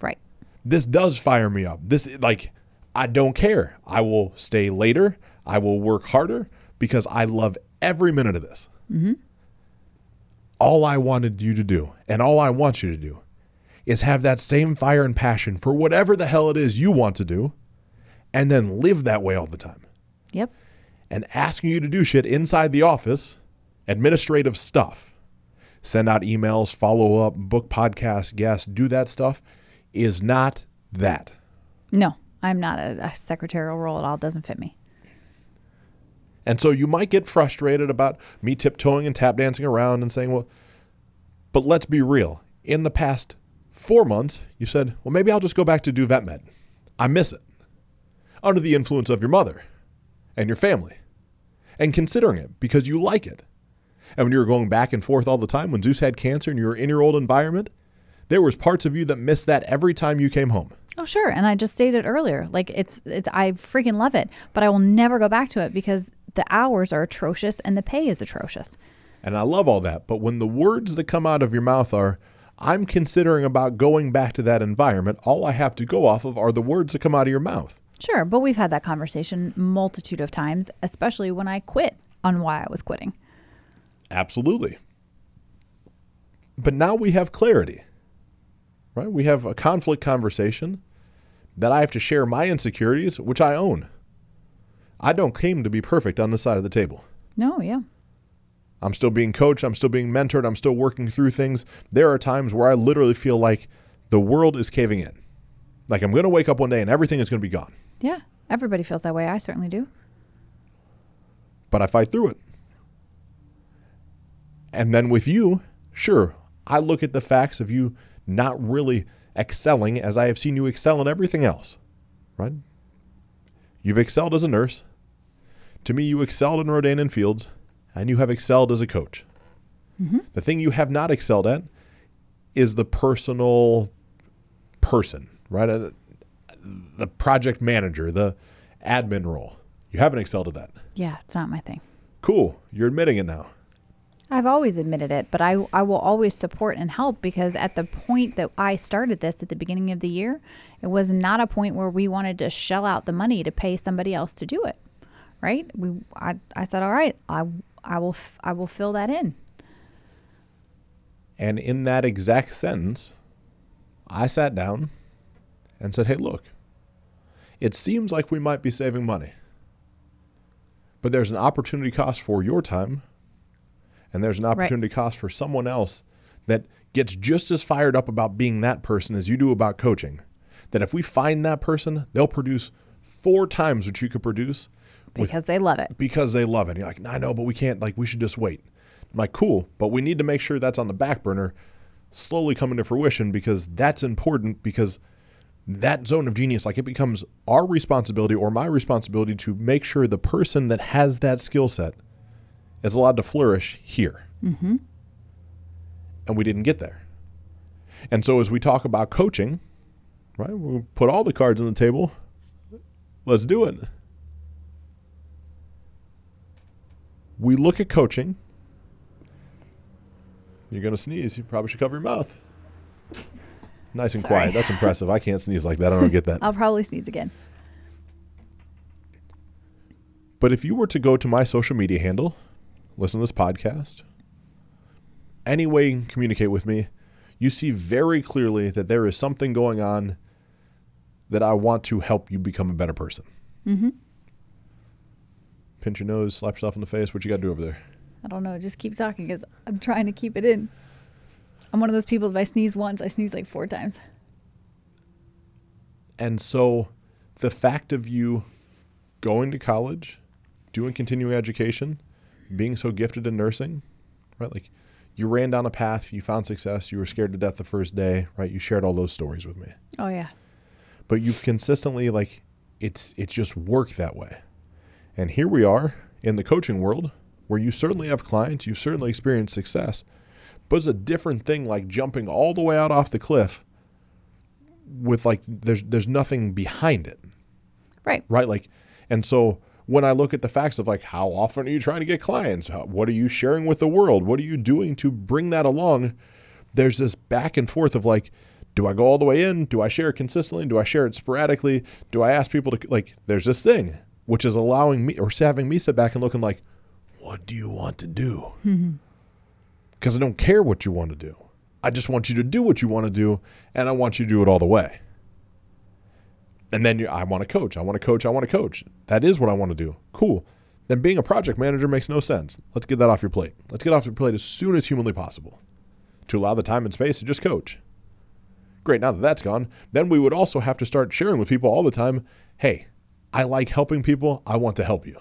Speaker 2: Right.
Speaker 1: This does fire me up. This, like, I don't care. I will stay later. I will work harder because I love every minute of this. Mm-hmm. All I wanted you to do, and all I want you to do, is have that same fire and passion for whatever the hell it is you want to do, and then live that way all the time.
Speaker 2: Yep.
Speaker 1: And asking you to do shit inside the office, administrative stuff, send out emails, follow up, book podcasts, guests, do that stuff, is not that.
Speaker 2: No, I'm not a, a secretarial role at all. It doesn't fit me.
Speaker 1: And so you might get frustrated about me tiptoeing and tap dancing around and saying, well, but let's be real. In the past four months, you said, well, maybe I'll just go back to do vet med. I miss it. Under the influence of your mother and your family and considering it because you like it. And when you were going back and forth all the time, when Zeus had cancer and you were in your old environment, there was parts of you that missed that every time you came home.
Speaker 2: Oh, sure. And I just stated earlier, like it's it's I freaking love it, but I will never go back to it because the hours are atrocious and the pay is atrocious.
Speaker 1: And I love all that, but when the words that come out of your mouth are I'm considering about going back to that environment, all I have to go off of are the words that come out of your mouth.
Speaker 2: Sure, but we've had that conversation multitude of times, especially when I quit on why I was quitting.
Speaker 1: Absolutely. But now we have clarity, right? We have a conflict conversation that I have to share my insecurities, which I own. I don't claim to be perfect on this side of the table.
Speaker 2: No, yeah.
Speaker 1: I'm still being coached. I'm still being mentored. I'm still working through things. There are times where I literally feel like the world is caving in. Like I'm going to wake up one day and everything is going to be gone.
Speaker 2: Yeah. Everybody feels that way. I certainly do.
Speaker 1: But I fight through it. And then with you, sure, I look at the facts of you not really excelling as I have seen you excel in everything else, right? You've excelled as a nurse. To me, you excelled in Rodan and Fields, and you have excelled as a coach.
Speaker 2: Mm-hmm.
Speaker 1: The thing you have not excelled at is the personal person, right? Uh, The project manager, the admin role. You haven't excelled at that.
Speaker 2: Yeah, it's not my thing.
Speaker 1: Cool. You're admitting it now.
Speaker 2: I've always admitted it, but I, I will always support and help because at the point that I started this at the beginning of the year, it was not a point where we wanted to shell out the money to pay somebody else to do it. Right? We I, I said, "All right, I I will f- I will fill that in."
Speaker 1: And in that exact sentence, I sat down and said, Hey, look, it seems like we might be saving money, but there's an opportunity cost for your time, and there's an opportunity cost for someone else that gets just as fired up about being that person as you do about coaching. That if we find that person, they'll produce four times what you could produce with
Speaker 2: Because they love it.
Speaker 1: because they love it. And you're like, I know, but we can't. Like, we should just wait. I'm like, cool, but we need to make sure that's on the back burner, slowly coming to fruition because that's important. Because that zone of genius, like, it becomes our responsibility or my responsibility to make sure the person that has that skill set is allowed to flourish here. Mm-hmm. And we didn't get there. And so, as we talk about coaching, right, we'll put all the cards on the table. Let's do it. we look at coaching. You're going to sneeze. You probably should cover your mouth. Nice and
Speaker 2: Sorry.
Speaker 1: quiet. That's impressive. I can't sneeze like that. I don't get that.
Speaker 2: I'll probably sneeze again.
Speaker 1: But if you were to go to my social media handle, listen to this podcast, any way you can communicate with me, you see very clearly that there is something going on that I want to help you become a better person.
Speaker 2: Mm-hmm.
Speaker 1: pinch your nose, slap yourself in the face. What you got to do over there?
Speaker 2: I don't know. Just keep talking because I'm trying to keep it in. I'm one of those people. If I sneeze once, I sneeze like four times.
Speaker 1: And so the fact of you going to college, doing continuing education, being so gifted in nursing, right? Like you ran down a path, you found success, you were scared to death the first day, right? You shared all those stories with me.
Speaker 2: Oh yeah.
Speaker 1: But you've consistently like it's it's just worked that way. And here we are in the coaching world where you certainly have clients, you've certainly experienced success, but it's a different thing like jumping all the way out off the cliff with like there's there's nothing behind it.
Speaker 2: Right.
Speaker 1: Right? Like and so when I look at the facts of like how often are you trying to get clients? How, what are you sharing with the world? What are you doing to bring that along? There's this back and forth of like do I go all the way in? Do I share it consistently? Do I share it sporadically? Do I ask people to like there's this thing which is allowing me or having me sit back and looking like what do you want to do? Mm-hmm. Because I don't care what you want to do. I just want you to do what you want to do, and I want you to do it all the way. And then you, I want to coach. I want to coach. I want to coach. That is what I want to do. Cool. Then being a project manager makes no sense. Let's get that off your plate. Let's get off your plate as soon as humanly possible to allow the time and space to just coach. Great. Now that that's gone, then we would also have to start sharing with people all the time hey, I like helping people. I want to help you.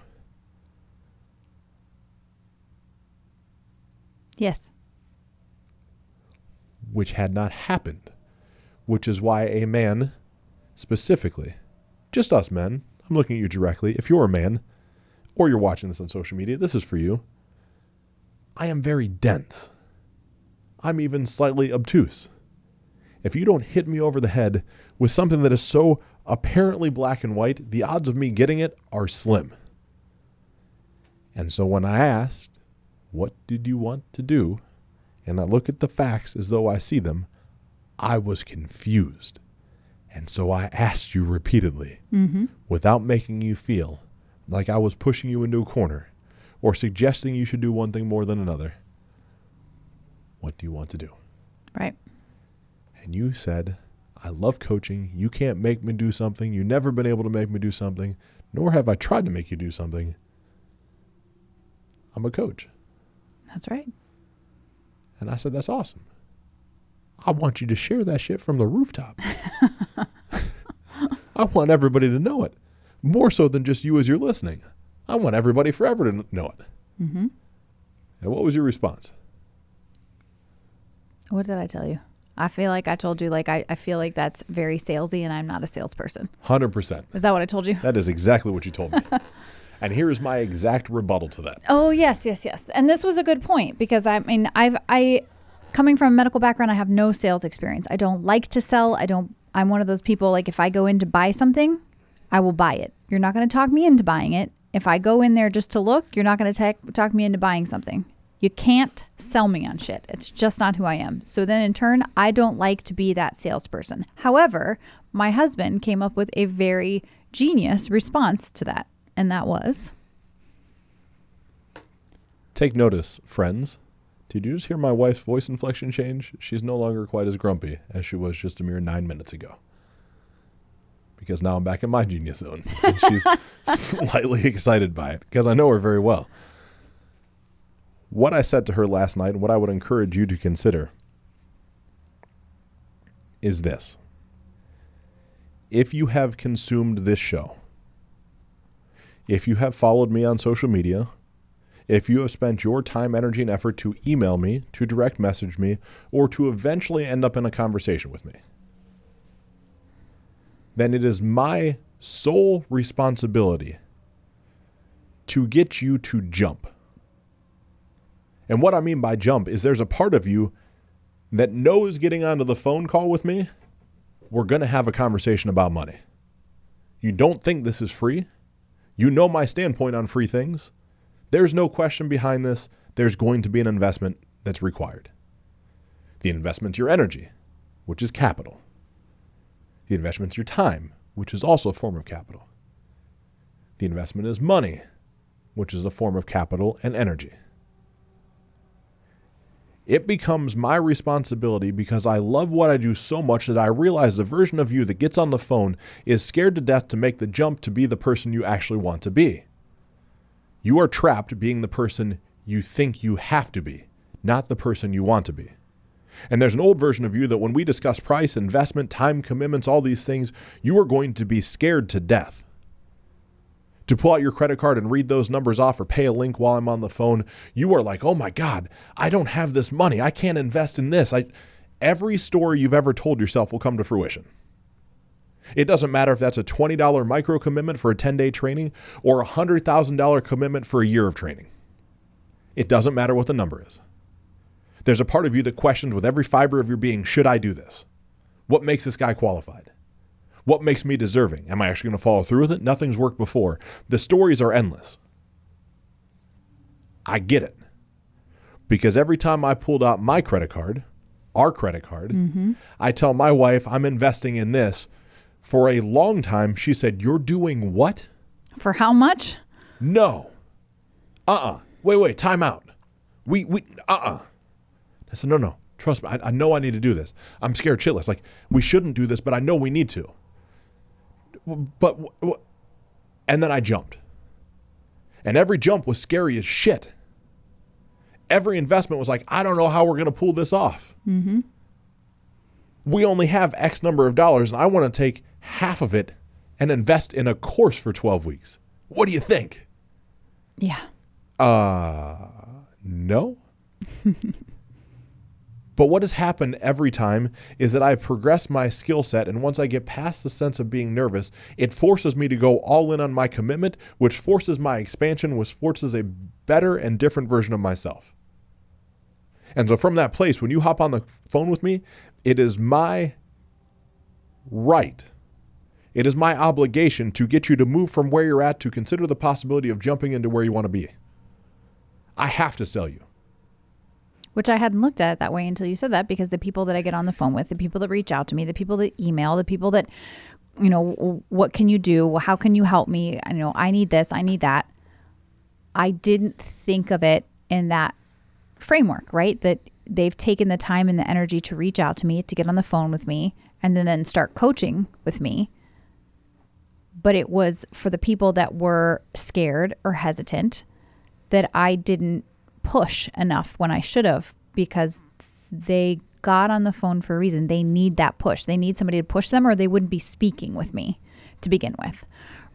Speaker 2: Yes.
Speaker 1: which had not happened, which is why a man specifically, just us men, I'm looking at you directly. If you're a man or you're watching this on social media, this is for you. I am very dense. I'm even slightly obtuse. If you don't hit me over the head with something that is so apparently black and white, the odds of me getting it are slim. And so when I asked, What did you want to do? and I look at the facts as though I see them, I was confused. And so I asked you repeatedly, mm-hmm. without making you feel like I was pushing you into a corner or suggesting you should do one thing more than another. What do you want to do?
Speaker 2: Right.
Speaker 1: And you said, I love coaching. You can't make me do something. You've never been able to make me do something, nor have I tried to make you do something. I'm a coach.
Speaker 2: That's right.
Speaker 1: And I said, That's awesome. I want you to share that shit from the rooftop. I want everybody to know it. More so than just you as you're listening. I want everybody forever to know it.
Speaker 2: Mm-hmm.
Speaker 1: And what was your response?
Speaker 2: What did I tell you? I feel like I told you like I, I feel like that's very salesy and I'm not a salesperson.
Speaker 1: 100%.
Speaker 2: Is that what I told you?
Speaker 1: That is exactly what you told me. and here is my exact rebuttal to that.
Speaker 2: Oh yes, yes, yes. And this was a good point because I mean I've I coming from a medical background, I have no sales experience. I don't like to sell. I don't I'm one of those people like if I go in to buy something, I will buy it. You're not going to talk me into buying it. If I go in there just to look, you're not going to talk me into buying something. You can't sell me on shit. It's just not who I am. So then in turn, I don't like to be that salesperson. However, my husband came up with a very genius response to that. And that was
Speaker 1: Take notice, friends. Did you just hear my wife's voice inflection change? She's no longer quite as grumpy as she was just a mere nine minutes ago. Because now I'm back in my genius zone. And she's slightly excited by it because I know her very well. What I said to her last night and what I would encourage you to consider is this. If you have consumed this show, if you have followed me on social media, if you have spent your time, energy, and effort to email me, to direct message me, or to eventually end up in a conversation with me, then it is my sole responsibility to get you to jump. And what I mean by jump is there's a part of you that knows getting onto the phone call with me, we're going to have a conversation about money. You don't think this is free? You know my standpoint on free things. There's no question behind this. There's going to be an investment that's required. The investment's your energy, which is capital. The investment's your time, which is also a form of capital. The investment is money, which is a form of capital and energy. It becomes my responsibility because I love what I do so much that I realize the version of you that gets on the phone is scared to death to make the jump to be the person you actually want to be. You are trapped being the person you think you have to be, not the person you want to be. And there's an old version of you that when we discuss price, investment, time commitments, all these things, you are going to be scared to death. To pull out your credit card and read those numbers off or pay a link while I'm on the phone, you are like, oh my God, I don't have this money. I can't invest in this. I, every story you've ever told yourself will come to fruition. It doesn't matter if that's a $20 micro commitment for a 10 day training or a $100,000 commitment for a year of training. It doesn't matter what the number is. There's a part of you that questions with every fiber of your being should I do this? What makes this guy qualified? What makes me deserving? Am I actually going to follow through with it? Nothing's worked before. The stories are endless. I get it. Because every time I pulled out my credit card, our credit card, mm-hmm. I tell my wife I'm investing in this. For a long time, she said, You're doing what?
Speaker 2: For how much?
Speaker 1: No. Uh uh-uh. uh Wait, wait, time out. We, we, uh uh-uh. uh I said, no, no, trust me. I, I know I need to do this. I'm scared shitless. Like, we shouldn't do this, but I know we need to. But, and then I jumped. And every jump was scary as shit. Every investment was like, I don't know how we're going to pull this off. Mm-hmm. We only have X number of dollars, and I want to take half of it and invest in a course for 12 weeks. What do you think?
Speaker 2: Yeah.
Speaker 1: Uh, no. But what has happened every time is that I've progressed my skill set, and once I get past the sense of being nervous, it forces me to go all in on my commitment, which forces my expansion, which forces a better and different version of myself. And so from that place, when you hop on the phone with me, it is my right. It is my obligation to get you to move from where you're at to consider the possibility of jumping into where you want to be. I have to sell you
Speaker 2: which I hadn't looked at that way until you said that because the people that I get on the phone with, the people that reach out to me, the people that email, the people that, you know, what can you do? How can you help me? You know, I need this, I need that. I didn't think of it in that framework, right? That they've taken the time and the energy to reach out to me, to get on the phone with me, and then, then start coaching with me. But it was for the people that were scared or hesitant that I didn't push enough when I should have because they got on the phone for a reason. They need that push. They need somebody to push them or they wouldn't be speaking with me to begin with.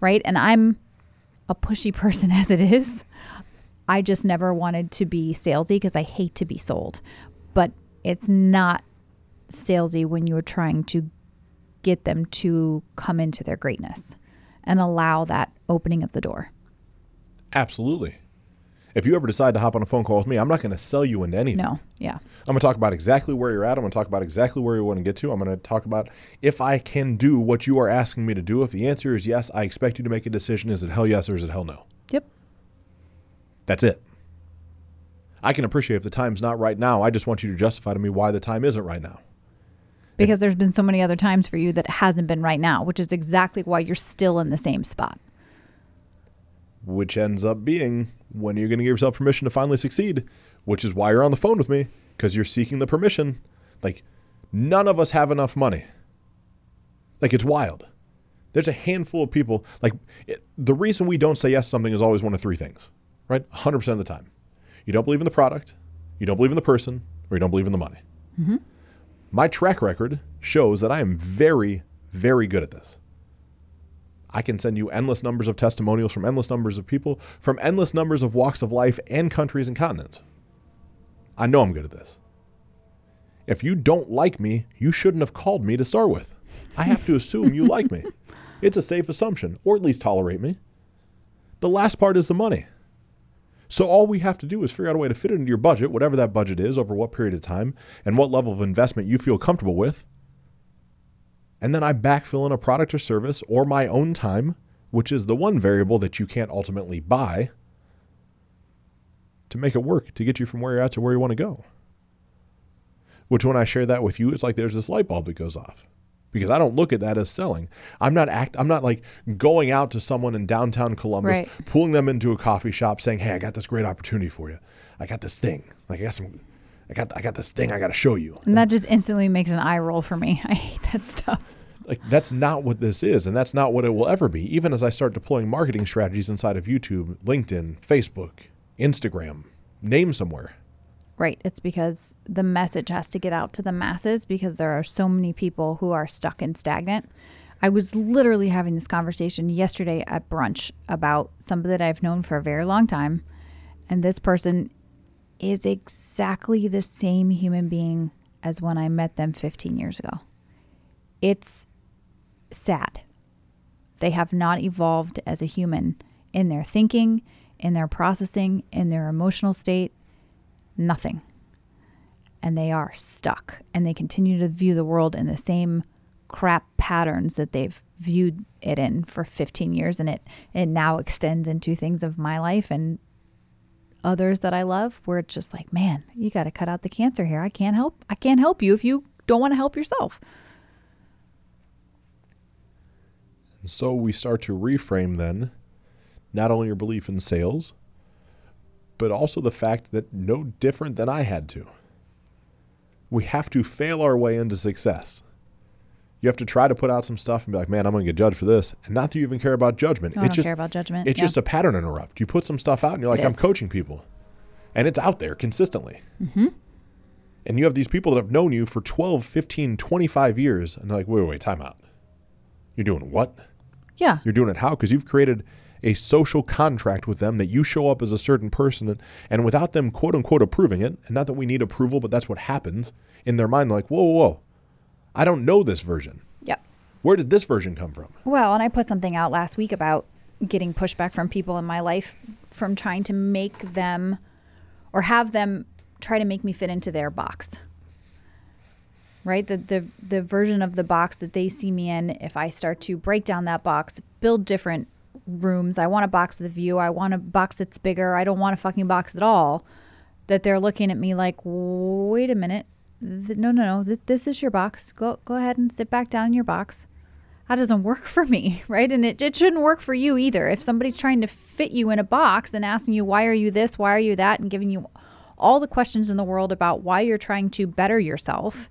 Speaker 2: Right? And I'm a pushy person as it is. I just never wanted to be salesy because I hate to be sold. But it's not salesy when you're trying to get them to come into their greatness and allow that opening of the door.
Speaker 1: Absolutely. If you ever decide to hop on a phone call with me, I'm not going to sell you into anything.
Speaker 2: No, yeah.
Speaker 1: I'm going to talk about exactly where you're at. I'm going to talk about exactly where you want to get to. I'm going to talk about if I can do what you are asking me to do. If the answer is yes, I expect you to make a decision. Is it hell yes or is it hell no?
Speaker 2: Yep.
Speaker 1: That's it. I can appreciate if the time's not right now. I just want you to justify to me why the time isn't right now.
Speaker 2: Because there's been so many other times for you that hasn't been right now, which is exactly why you're still in the same spot.
Speaker 1: Which ends up being when are you're going to give yourself permission to finally succeed, which is why you're on the phone with me because you're seeking the permission. Like, none of us have enough money. Like, it's wild. There's a handful of people. Like, it, the reason we don't say yes to something is always one of three things, right? 100% of the time. You don't believe in the product, you don't believe in the person, or you don't believe in the money. Mm-hmm. My track record shows that I am very, very good at this. I can send you endless numbers of testimonials from endless numbers of people, from endless numbers of walks of life and countries and continents. I know I'm good at this. If you don't like me, you shouldn't have called me to start with. I have to assume you like me. It's a safe assumption, or at least tolerate me. The last part is the money. So all we have to do is figure out a way to fit it into your budget, whatever that budget is, over what period of time, and what level of investment you feel comfortable with, and then I backfill in a product or service or my own time, which is the one variable that you can't ultimately buy, to make it work to get you from where you're at to where you want to go. Which, when I share that with you, it's like there's this light bulb that goes off because I don't look at that as selling. I'm not act. I'm not like going out to someone in downtown Columbus, right. pulling them into a coffee shop, saying, "Hey, I got this great opportunity for you. I got this thing. Like I got some I got I got this thing I got to show you.
Speaker 2: And that just instantly makes an eye roll for me. I hate that stuff.
Speaker 1: Like that's not what this is, and that's not what it will ever be. Even as I start deploying marketing strategies inside of YouTube, LinkedIn, Facebook, Instagram, name somewhere.
Speaker 2: Right. It's because the message has to get out to the masses because there are so many people who are stuck and stagnant. I was literally having this conversation yesterday at brunch about somebody that I've known for a very long time. And this person is exactly the same human being as when I met them 15 years ago. It's sad. They have not evolved as a human in their thinking, in their processing, in their emotional state, nothing. And they are stuck and they continue to view the world in the same crap patterns that they've viewed it in for 15 years and it it now extends into things of my life and others that I love where it's just like, man, you got to cut out the cancer here. I can't help I can't help you if you don't want to help yourself.
Speaker 1: And so we start to reframe then not only your belief in sales, but also the fact that no different than I had to. We have to fail our way into success. You have to try to put out some stuff and be like, man, I'm going to get judged for this. And not that you even care about judgment.
Speaker 2: I
Speaker 1: it's
Speaker 2: don't
Speaker 1: just,
Speaker 2: care about judgment.
Speaker 1: It's
Speaker 2: Yeah.
Speaker 1: just a pattern interrupt. You put some stuff out and you're like, I'm coaching people. And it's out there consistently. Mm-hmm. And you have these people that have known you for 12, 15, 25 years. And they're like, wait, wait, wait, time out. You're doing what?
Speaker 2: Yeah.
Speaker 1: You're doing it how? Because you've created a social contract with them that you show up as a certain person and, and without them quote unquote approving it, and not that we need approval, but that's what happens in their mind, like, whoa, whoa, whoa. I don't know this version.
Speaker 2: Yep.
Speaker 1: Where did this version come from?
Speaker 2: Well, and I put something out last week about getting pushback from people in my life from trying to make them or have them try to make me fit into their box. Right? The the the version of the box that they see me in, if I start to break down that box, build different rooms, I want a box with a view, I want a box that's bigger, I don't want a fucking box at all, that they're looking at me like, "Wait a minute. No, no, no. Th- This is your box. Go go ahead and sit back down in your box." that doesn't work for me, right? And it, it shouldn't work for you either. If somebody's trying to fit you in a box and asking you, why are you this? Why are you that? And giving you all the questions in the world about why you're trying to better yourself,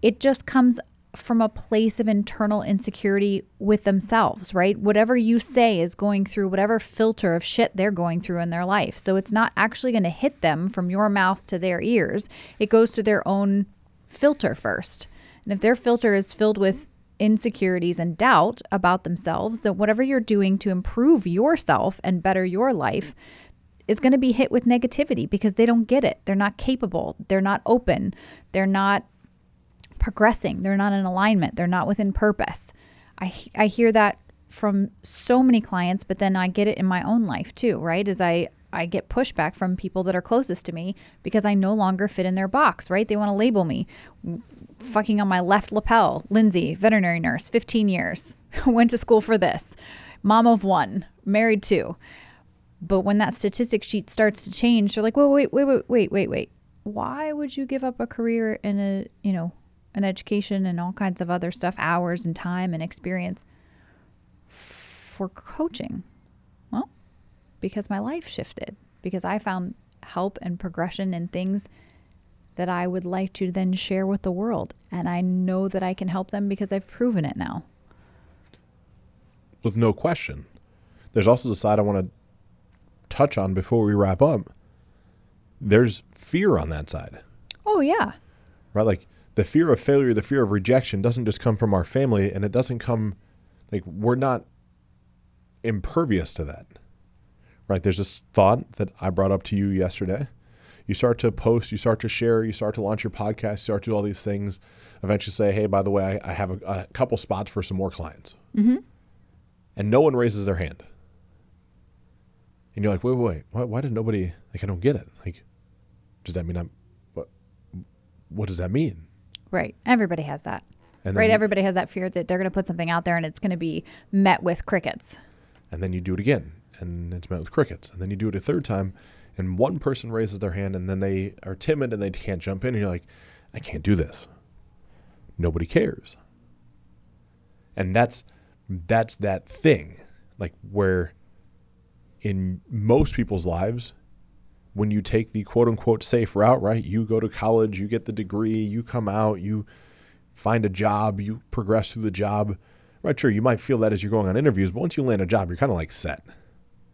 Speaker 2: it just comes from a place of internal insecurity with themselves, right? Whatever you say is going through whatever filter of shit they're going through in their life. So it's not actually going to hit them from your mouth to their ears. It goes through their own filter first. And if their filter is filled with insecurities and doubt about themselves, then whatever you're doing to improve yourself and better your life is going to be hit with negativity because they don't get it. They're not capable. They're not open. They're not progressing. They're not in alignment. They're not within purpose. I I hear that from so many clients, but then I get it in my own life too, right? As I I get pushback from people that are closest to me because I no longer fit in their box, right? They want to label me fucking on my left lapel. Lindsay, veterinary nurse, 15 years. Went to school for this. Mom of one, married two. But when that statistic sheet starts to change, they're like, wait, wait, wait, wait, wait, wait, wait. Why would you give up a career in a, you know, an education and all kinds of other stuff, hours and time and experience for coaching? Well, because my life shifted, because I found help and progression in things that I would like to then share with the world. And I know that I can help them because I've proven it now.
Speaker 1: With no question. There's also the side I want to touch on before we wrap up. There's fear on that side.
Speaker 2: Oh, yeah.
Speaker 1: right? Like the fear of failure, the fear of rejection doesn't just come from our family and it doesn't come like we're not impervious to that. Right? There's this thought that I brought up to you yesterday. You start to post, you start to share, you start to launch your podcast, you start to do all these things. Eventually say, hey, by the way, I, I have a, a couple spots for some more clients. Mm-hmm. And no one raises their hand. And you're like, wait, wait, wait. Why, why did nobody, like, I don't get it. Like, does that mean I'm, what, what does that mean?
Speaker 2: Right. Everybody has that.
Speaker 1: And
Speaker 2: right.
Speaker 1: then-
Speaker 2: Everybody has that fear that they're going to put something out there and it's going to be met with crickets.
Speaker 1: and then you do it again and it's met with crickets and then you do it a third time and one person raises their hand and then they are timid and they can't jump in and you're like i can't do this nobody cares and that's that's that thing like where in most people's lives when you take the quote unquote safe route right you go to college you get the degree you come out you find a job, you progress through the job. Right, sure, you might feel that as you're going on interviews, but once you land a job, you're kind of like set.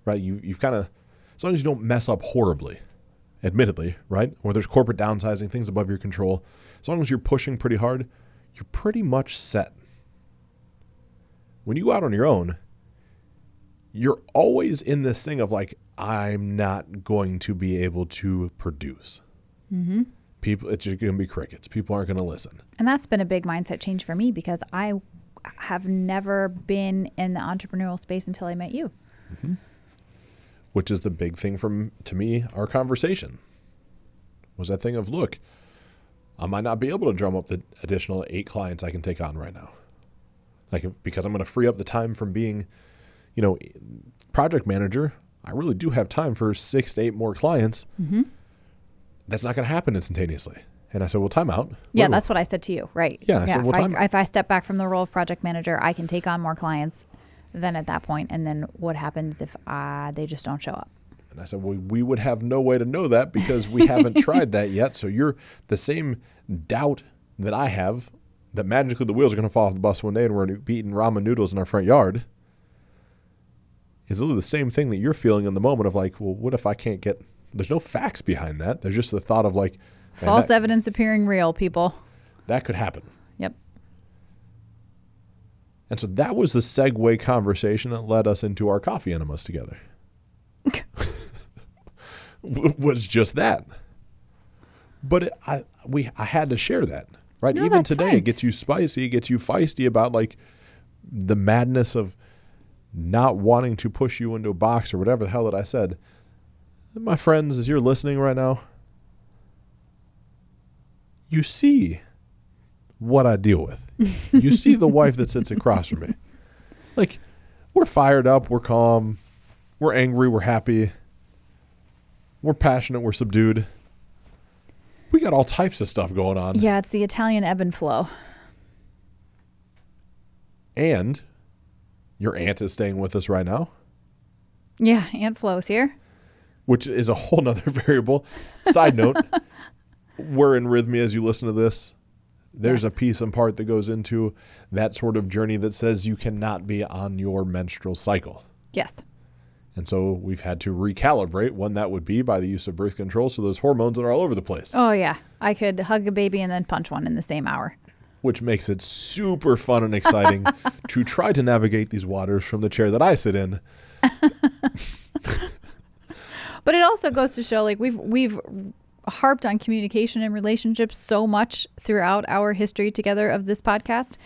Speaker 1: Right? You you've kind of as long as you don't mess up horribly, admittedly, right? Or there's corporate downsizing, things above your control. As long as you're pushing pretty hard, you're pretty much set. When you go out on your own, you're always in this thing of like, I'm not going to be able to produce. Mm-hmm. People, it's going to be crickets. People aren't going to listen.
Speaker 2: And that's been a big mindset change for me because I have never been in the entrepreneurial space until I met you.
Speaker 1: Mm-hmm. Which is the big thing from, to me, our conversation was that thing of, look, I might not be able to drum up the additional eight clients I can take on right now. Like, because I'm going to free up the time from being, you know, project manager. I really do have time for six to eight more clients. Mm-hmm. That's not going to happen instantaneously. And I said, well, time out.
Speaker 2: Yeah, that's what I said to you. Right.
Speaker 1: Yeah. I yeah. Said, well,
Speaker 2: if, I, if I step back from the role of project manager, I can take on more clients then at that point, and then what happens if uh, they just don't show up?
Speaker 1: And I said, well, we would have no way to know that because we haven't tried that yet. So you're the same doubt that I have that magically the wheels are going to fall off the bus one day and we're going to be eating ramen noodles in our front yard is literally the same thing that you're feeling in the moment of like, well, what if I can't get? There's no facts behind that. There's just the thought of like
Speaker 2: false that, evidence appearing real. People
Speaker 1: that could happen.
Speaker 2: Yep.
Speaker 1: And so that was the segue conversation that led us into our coffee enemas together. was just that. But it, I we I had to share that right. No, Even today, fine. it gets you spicy, it gets you feisty about like the madness of not wanting to push you into a box or whatever the hell that I said. My friends, as you're listening right now, you see what I deal with. you see the wife that sits across from me. Like, we're fired up, we're calm, we're angry, we're happy, we're passionate, we're subdued. We got all types of stuff going on.
Speaker 2: Yeah, it's the Italian ebb and flow.
Speaker 1: And your aunt is staying with us right now.
Speaker 2: Yeah, Aunt Flo's here.
Speaker 1: Which is a whole nother variable. Side note, we're in Rythmia as you listen to this. There's yes. a piece and part that goes into that sort of journey that says you cannot be on your menstrual cycle.
Speaker 2: Yes.
Speaker 1: And so we've had to recalibrate when that would be by the use of birth control. So those hormones are all over the place.
Speaker 2: Oh, yeah. I could hug a baby and then punch one in the same hour.
Speaker 1: Which makes it super fun and exciting to try to navigate these waters from the chair that I sit in.
Speaker 2: but it also goes to show like we've we've harped on communication and relationships so much throughout our history together of this podcast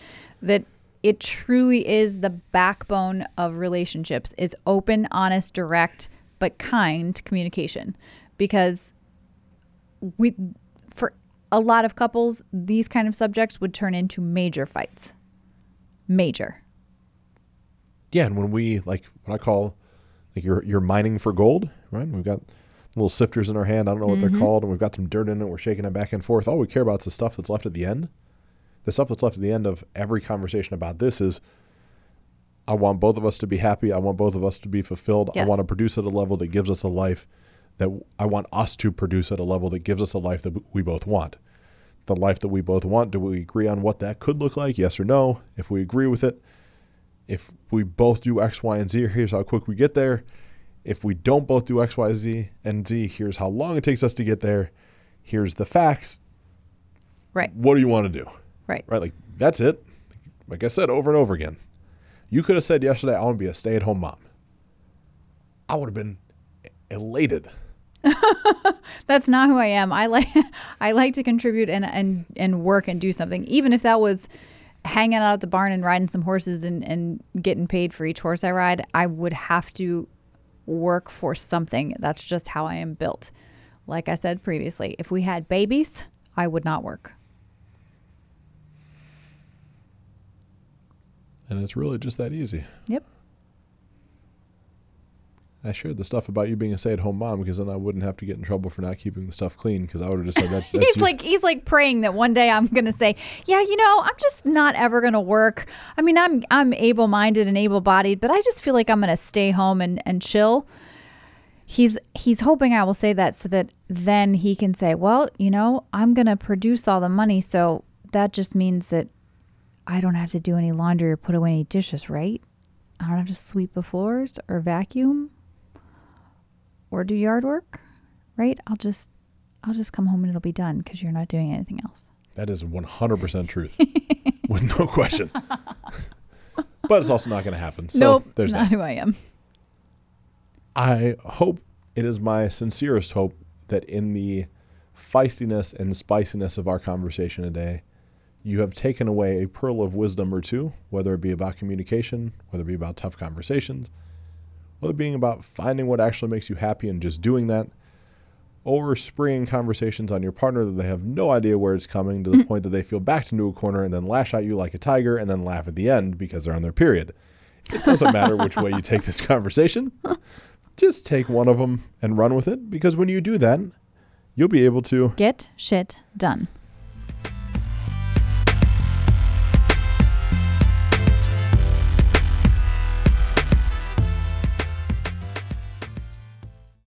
Speaker 2: that it truly is the backbone of relationships is open honest direct but kind communication because we a lot of couples these kind of subjects would turn into major fights major
Speaker 1: yeah and when we like what i call like you're you're mining for gold right we've got little sifters in our hand i don't know what mm-hmm. they're called and we've got some dirt in it we're shaking it back and forth all we care about is the stuff that's left at the end the stuff that's left at the end of every conversation about this is I want both of us to be happy. I want both of us to be fulfilled. Yes. I want to produce at a level that gives us a life that I want us to produce at a level that gives us a life that we both want. The life that we both want, do we agree on what that could look like? Yes or no? If we agree with it, if we both do X, Y, and Z, here's how quick we get there. If we don't both do X, Y, Z, and Z, here's how long it takes us to get there. Here's the facts.
Speaker 2: Right.
Speaker 1: What do you want to do?
Speaker 2: Right.
Speaker 1: Right. Like that's it. Like I said over and over again. You could have said yesterday, I want to be a stay at home mom. I would have been elated.
Speaker 2: That's not who I am. I like I like to contribute and and and work and do something, even if that was hanging out at the barn and riding some horses and and getting paid for each horse I ride. I would have to work for something. That's just how I am built. Like I said previously, if we had babies, I would not work.
Speaker 1: And it's really just that easy.
Speaker 2: Yep.
Speaker 1: I shared the stuff about you being a stay-at-home mom because then I wouldn't have to get in trouble for not keeping the stuff clean because I would have just said that's. that's
Speaker 2: he's you. like he's like praying that one day I'm gonna say, yeah, you know, I'm just not ever gonna work. I mean, I'm I'm able-minded and able-bodied, but I just feel like I'm gonna stay home and and chill. He's he's hoping I will say that so that then he can say, well, you know, I'm gonna produce all the money, so that just means that I don't have to do any laundry or put away any dishes, right? I don't have to sweep the floors or vacuum or do yard work, right? I'll just I'll just come home and it'll be done because you're not doing anything else.
Speaker 1: That is 100% truth, with no question. but it's also not going to happen. So
Speaker 2: nope,
Speaker 1: there's
Speaker 2: not
Speaker 1: that.
Speaker 2: who I am.
Speaker 1: I hope it is my sincerest hope that in the feistiness and spiciness of our conversation today, you have taken away a pearl of wisdom or two, whether it be about communication, whether it be about tough conversations, whether it being about finding what actually makes you happy and just doing that, or springing conversations on your partner that they have no idea where it's coming to the mm. point that they feel backed into a corner and then lash at you like a tiger and then laugh at the end because they're on their period. It doesn't matter which way you take this conversation. Just take one of them and run with it because when you do that, you'll be able to
Speaker 2: Get shit done.